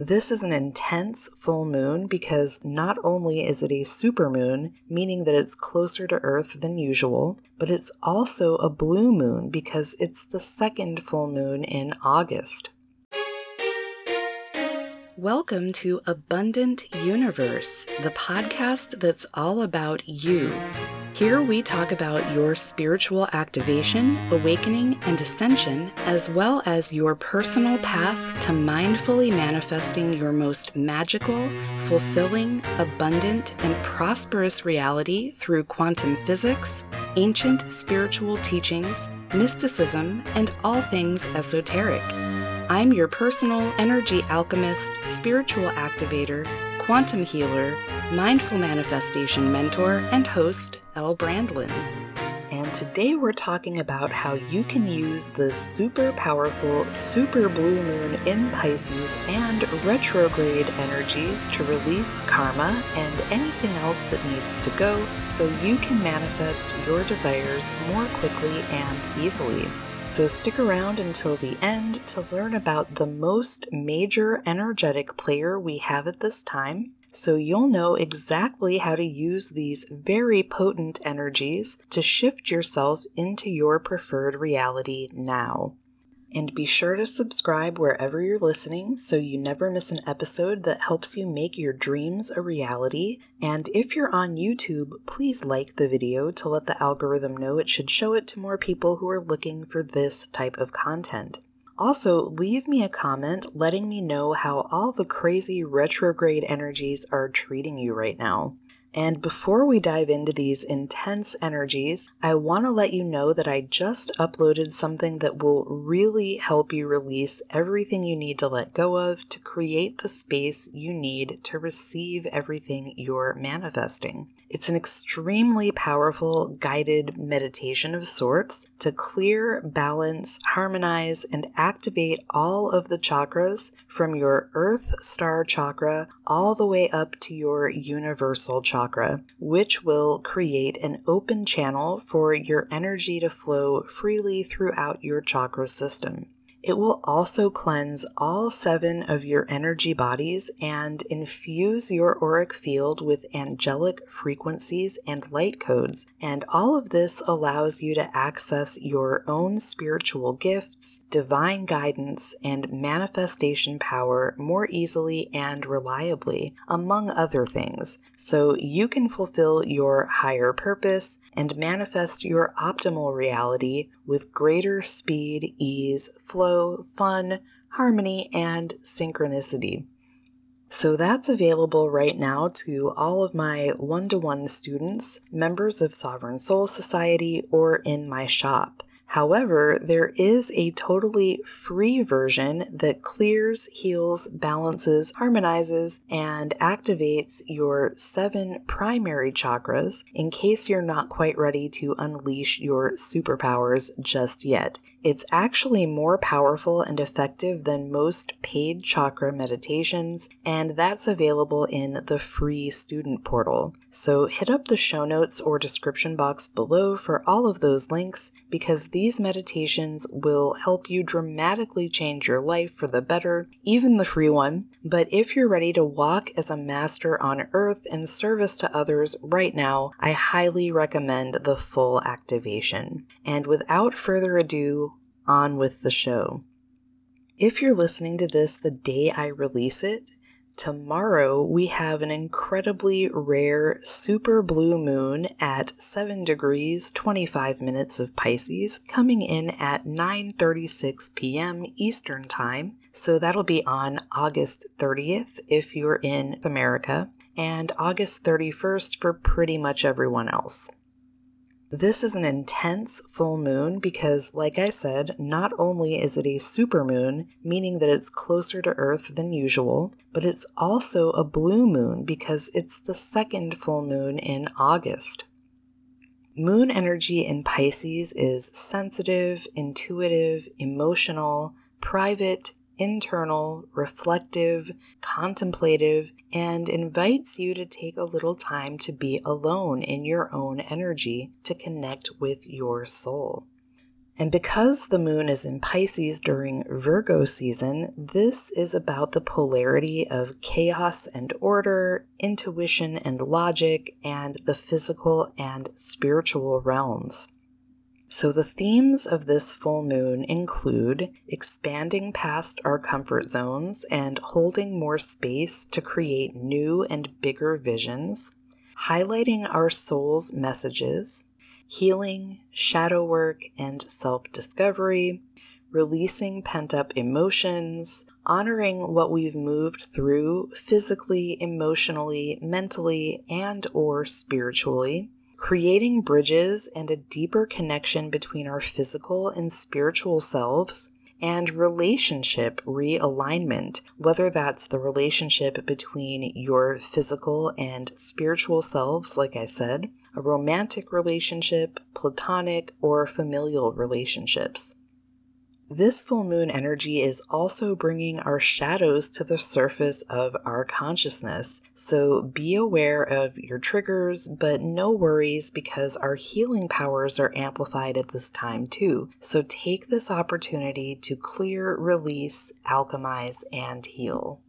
This is an intense full moon because not only is it a supermoon, meaning that it's closer to Earth than usual, but it's also a blue moon because it's the second full moon in August. Welcome to Abundant Universe, the podcast that's all about you. Here we talk about your spiritual activation, awakening, and ascension, as well as your personal path to mindfully manifesting your most magical, fulfilling, abundant, and prosperous reality through quantum physics, ancient spiritual teachings, mysticism, and all things esoteric. I'm your personal energy alchemist, spiritual activator, quantum healer, mindful manifestation mentor, and host, Elle Brandlin. And today we're talking about how you can use the super powerful super blue moon in Pisces and retrograde energies to release karma and anything else that needs to go so you can manifest your desires more quickly and easily. So stick around until the end to learn about the most major energetic player we have at this time, so you'll know exactly how to use these very potent energies to shift yourself into your preferred reality now. And be sure to subscribe wherever you're listening so you never miss an episode that helps you make your dreams a reality. And if you're on YouTube, please like the video to let the algorithm know it should show it to more people who are looking for this type of content. Also, leave me a comment letting me know how all the crazy retrograde energies are treating you right now. And before we dive into these intense energies, I want to let you know that I just uploaded something that will really help you release everything you need to let go of to create the space you need to receive everything you're manifesting. It's an extremely powerful guided meditation of sorts to clear, balance, harmonize, and activate all of the chakras from your earth star chakra all the way up to your universal chakra, which will create an open channel for your energy to flow freely throughout your chakra system. It will also cleanse all seven of your energy bodies and infuse your auric field with angelic frequencies and light codes. And all of this allows you to access your own spiritual gifts, divine guidance, and manifestation power more easily and reliably, among other things, so you can fulfill your higher purpose and manifest your optimal reality with greater speed, ease, flow, fun, harmony, and synchronicity. So that's available right now to all of my one to one students, members of Sovereign Soul Society, or in my shop. However, there is a totally free version that clears, heals, balances, harmonizes, and activates your seven primary chakras in case you're not quite ready to unleash your superpowers just yet. It's actually more powerful and effective than most paid chakra meditations, and that's available in the free student portal. So hit up the show notes or description box below for all of those links because these meditations will help you dramatically change your life for the better, even the free one. But if you're ready to walk as a master on earth in service to others right now, I highly recommend the full activation. And without further ado, on with the show. If you're listening to this the day I release it, tomorrow we have an incredibly rare super blue moon at 7 degrees 25 minutes of Pisces coming in at 9:36 p.m. Eastern Time. So that'll be on August 30th if you're in America and August 31st for pretty much everyone else. This is an intense full moon because, like I said, not only is it a supermoon, meaning that it's closer to Earth than usual, but it's also a blue moon because it's the second full moon in August. Moon energy in Pisces is sensitive, intuitive, emotional, private, internal, reflective, contemplative, and invites you to take a little time to be alone in your own energy to connect with your soul. And because the moon is in Pisces during Virgo season, this is about the polarity of chaos and order, intuition and logic, and the physical and spiritual realms. So, the themes of this full moon include expanding past our comfort zones and holding more space to create new and bigger visions, highlighting our soul's messages, healing, shadow work, and self discovery, releasing pent up emotions, honoring what we've moved through physically, emotionally, mentally, and or spiritually, creating bridges and a deeper connection between our physical and spiritual selves, and relationship realignment, whether that's the relationship between your physical and spiritual selves, like I said, a romantic relationship, platonic, or familial relationships. This full moon energy is also bringing our shadows to the surface of our consciousness. So be aware of your triggers, but no worries because our healing powers are amplified at this time too. So take this opportunity to clear, release, alchemize, and heal.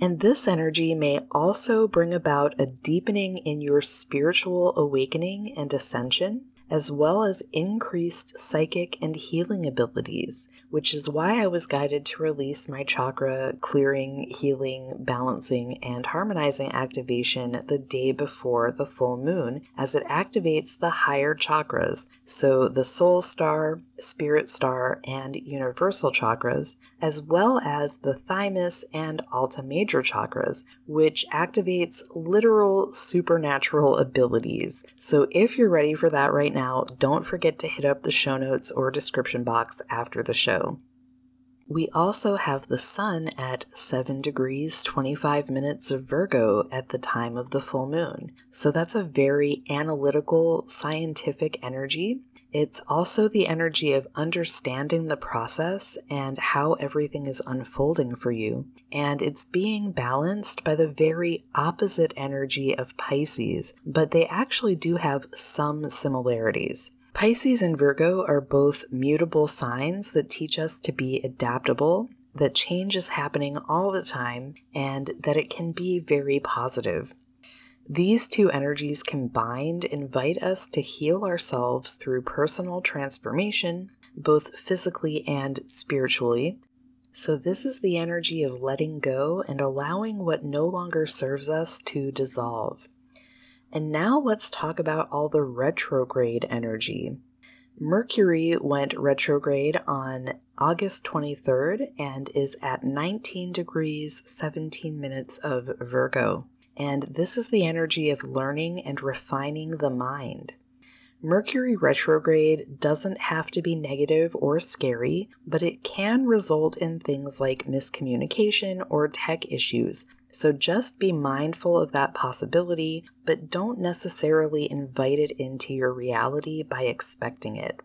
And this energy may also bring about a deepening in your spiritual awakening and ascension as well as increased psychic and healing abilities, which is why I was guided to release my chakra clearing, healing, balancing, and harmonizing activation the day before the full moon, as it activates the higher chakras, so the soul star, spirit star, and universal chakras, as well as the thymus and alta major chakras, which activates literal supernatural abilities. So if you're ready for that right now, don't forget to hit up the show notes or description box after the show. We also have the sun at 7 degrees 25 minutes of Virgo at the time of the full moon. So that's a very analytical, scientific energy it's also the energy of understanding the process and how everything is unfolding for you. And it's being balanced by the very opposite energy of Pisces, but they actually do have some similarities. Pisces and Virgo are both mutable signs that teach us to be adaptable, that change is happening all the time, and that it can be very positive. These two energies combined invite us to heal ourselves through personal transformation, both physically and spiritually. So, this is the energy of letting go and allowing what no longer serves us to dissolve. And now let's talk about all the retrograde energy. Mercury went retrograde on August 23rd and is at 19 degrees 17 minutes of Virgo and this is the energy of learning and refining the mind. Mercury retrograde doesn't have to be negative or scary, but it can result in things like miscommunication or tech issues. So just be mindful of that possibility, but don't necessarily invite it into your reality by expecting it.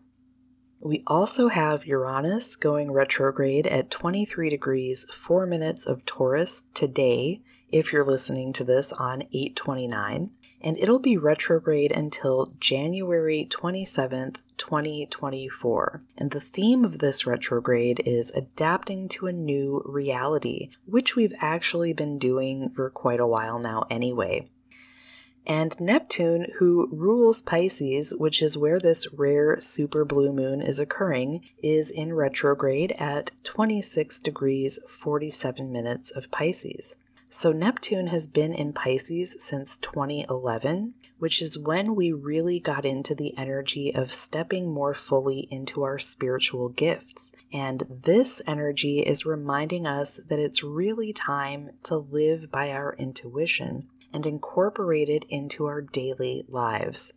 We also have Uranus going retrograde at 23 degrees 4 minutes of Taurus today, if you're listening to this on 829, and it'll be retrograde until January 27th, 2024. And the theme of this retrograde is adapting to a new reality, which we've actually been doing for quite a while now anyway. And Neptune, who rules Pisces, which is where this rare super blue moon is occurring, is in retrograde at 26 degrees 47 minutes of Pisces. So, Neptune has been in Pisces since 2011, which is when we really got into the energy of stepping more fully into our spiritual gifts. And this energy is reminding us that it's really time to live by our intuition and incorporate it into our daily lives.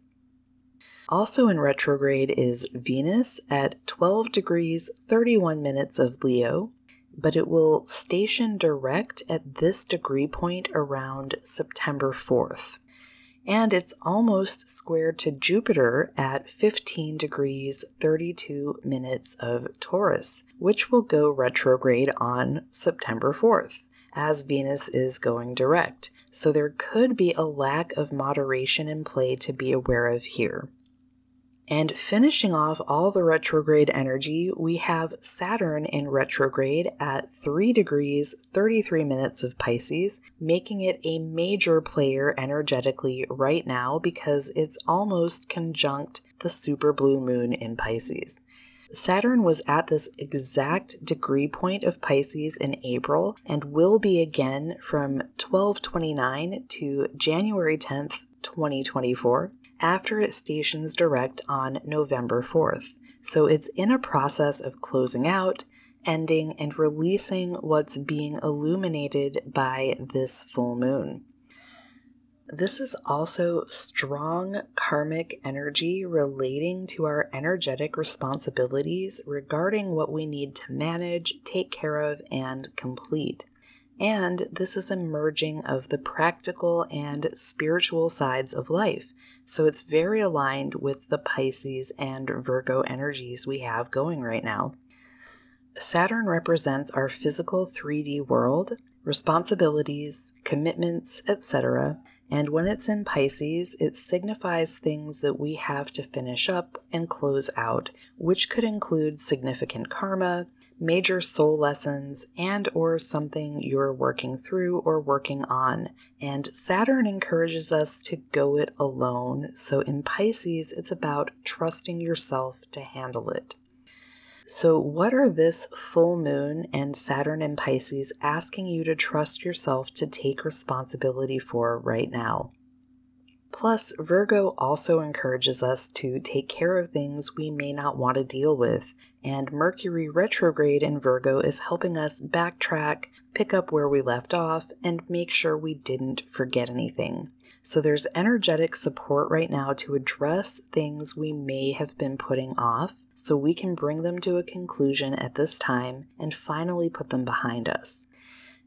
Also in retrograde is Venus at 12 degrees 31 minutes of Leo, but it will station direct at this degree point around September 4th. And it's almost squared to Jupiter at 15 degrees 32 minutes of Taurus, which will go retrograde on September 4th, as Venus is going direct. So there could be a lack of moderation in play to be aware of here. And finishing off all the retrograde energy, we have Saturn in retrograde at 3 degrees 33 minutes of Pisces, making it a major player energetically right now because it's almost conjunct the super blue moon in Pisces. Saturn was at this exact degree point of Pisces in April and will be again from 1229 to January 10th, 2024 after it stations direct on November 4th. So it's in a process of closing out, ending, and releasing what's being illuminated by this full moon. This is also strong karmic energy relating to our energetic responsibilities regarding what we need to manage, take care of, and complete. And this is a merging of the practical and spiritual sides of life. So it's very aligned with the Pisces and Virgo energies we have going right now. Saturn represents our physical 3D world, responsibilities, commitments, etc. And when it's in Pisces, it signifies things that we have to finish up and close out, which could include significant karma, major soul lessons and or something you're working through or working on. And Saturn encourages us to go it alone. So in Pisces, it's about trusting yourself to handle it. So, what are this full moon and Saturn in Pisces asking you to trust yourself to take responsibility for right now? Plus, Virgo also encourages us to take care of things we may not want to deal with, and Mercury retrograde in Virgo is helping us backtrack, pick up where we left off, and make sure we didn't forget anything. So there's energetic support right now to address things we may have been putting off so we can bring them to a conclusion at this time and finally put them behind us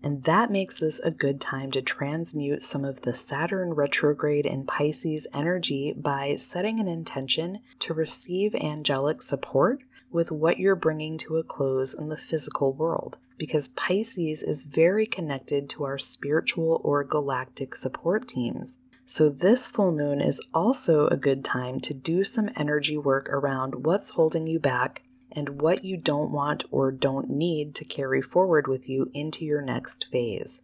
and that makes this a good time to transmute some of the Saturn retrograde in Pisces energy by setting an intention to receive angelic support with what you're bringing to a close in the physical world. Because Pisces is very connected to our spiritual or galactic support teams. So, this full moon is also a good time to do some energy work around what's holding you back and what you don't want or don't need to carry forward with you into your next phase.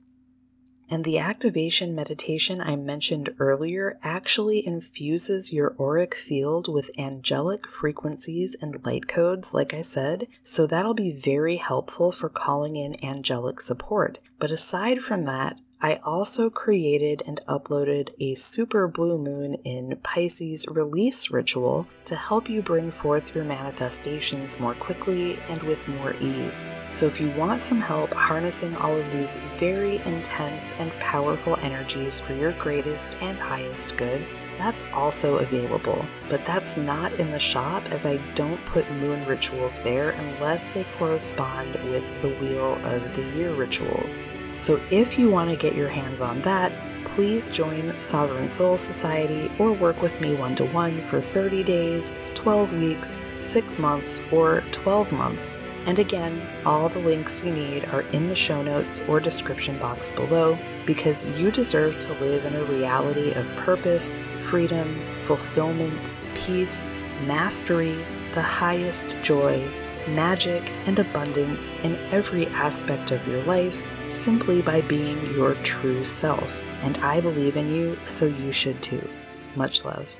And the activation meditation I mentioned earlier actually infuses your auric field with angelic frequencies and light codes, like I said, so that'll be very helpful for calling in angelic support. But aside from that, I also created and uploaded a super blue moon in Pisces release ritual to help you bring forth your manifestations more quickly and with more ease. So, if you want some help harnessing all of these very intense and powerful energies for your greatest and highest good, that's also available, but that's not in the shop as I don't put moon rituals there unless they correspond with the Wheel of the Year rituals. So if you want to get your hands on that, please join Sovereign Soul Society or work with me one to one for 30 days, 12 weeks, 6 months, or 12 months. And again, all the links you need are in the show notes or description box below because you deserve to live in a reality of purpose, freedom, fulfillment, peace, mastery, the highest joy, magic, and abundance in every aspect of your life simply by being your true self. And I believe in you, so you should too. Much love.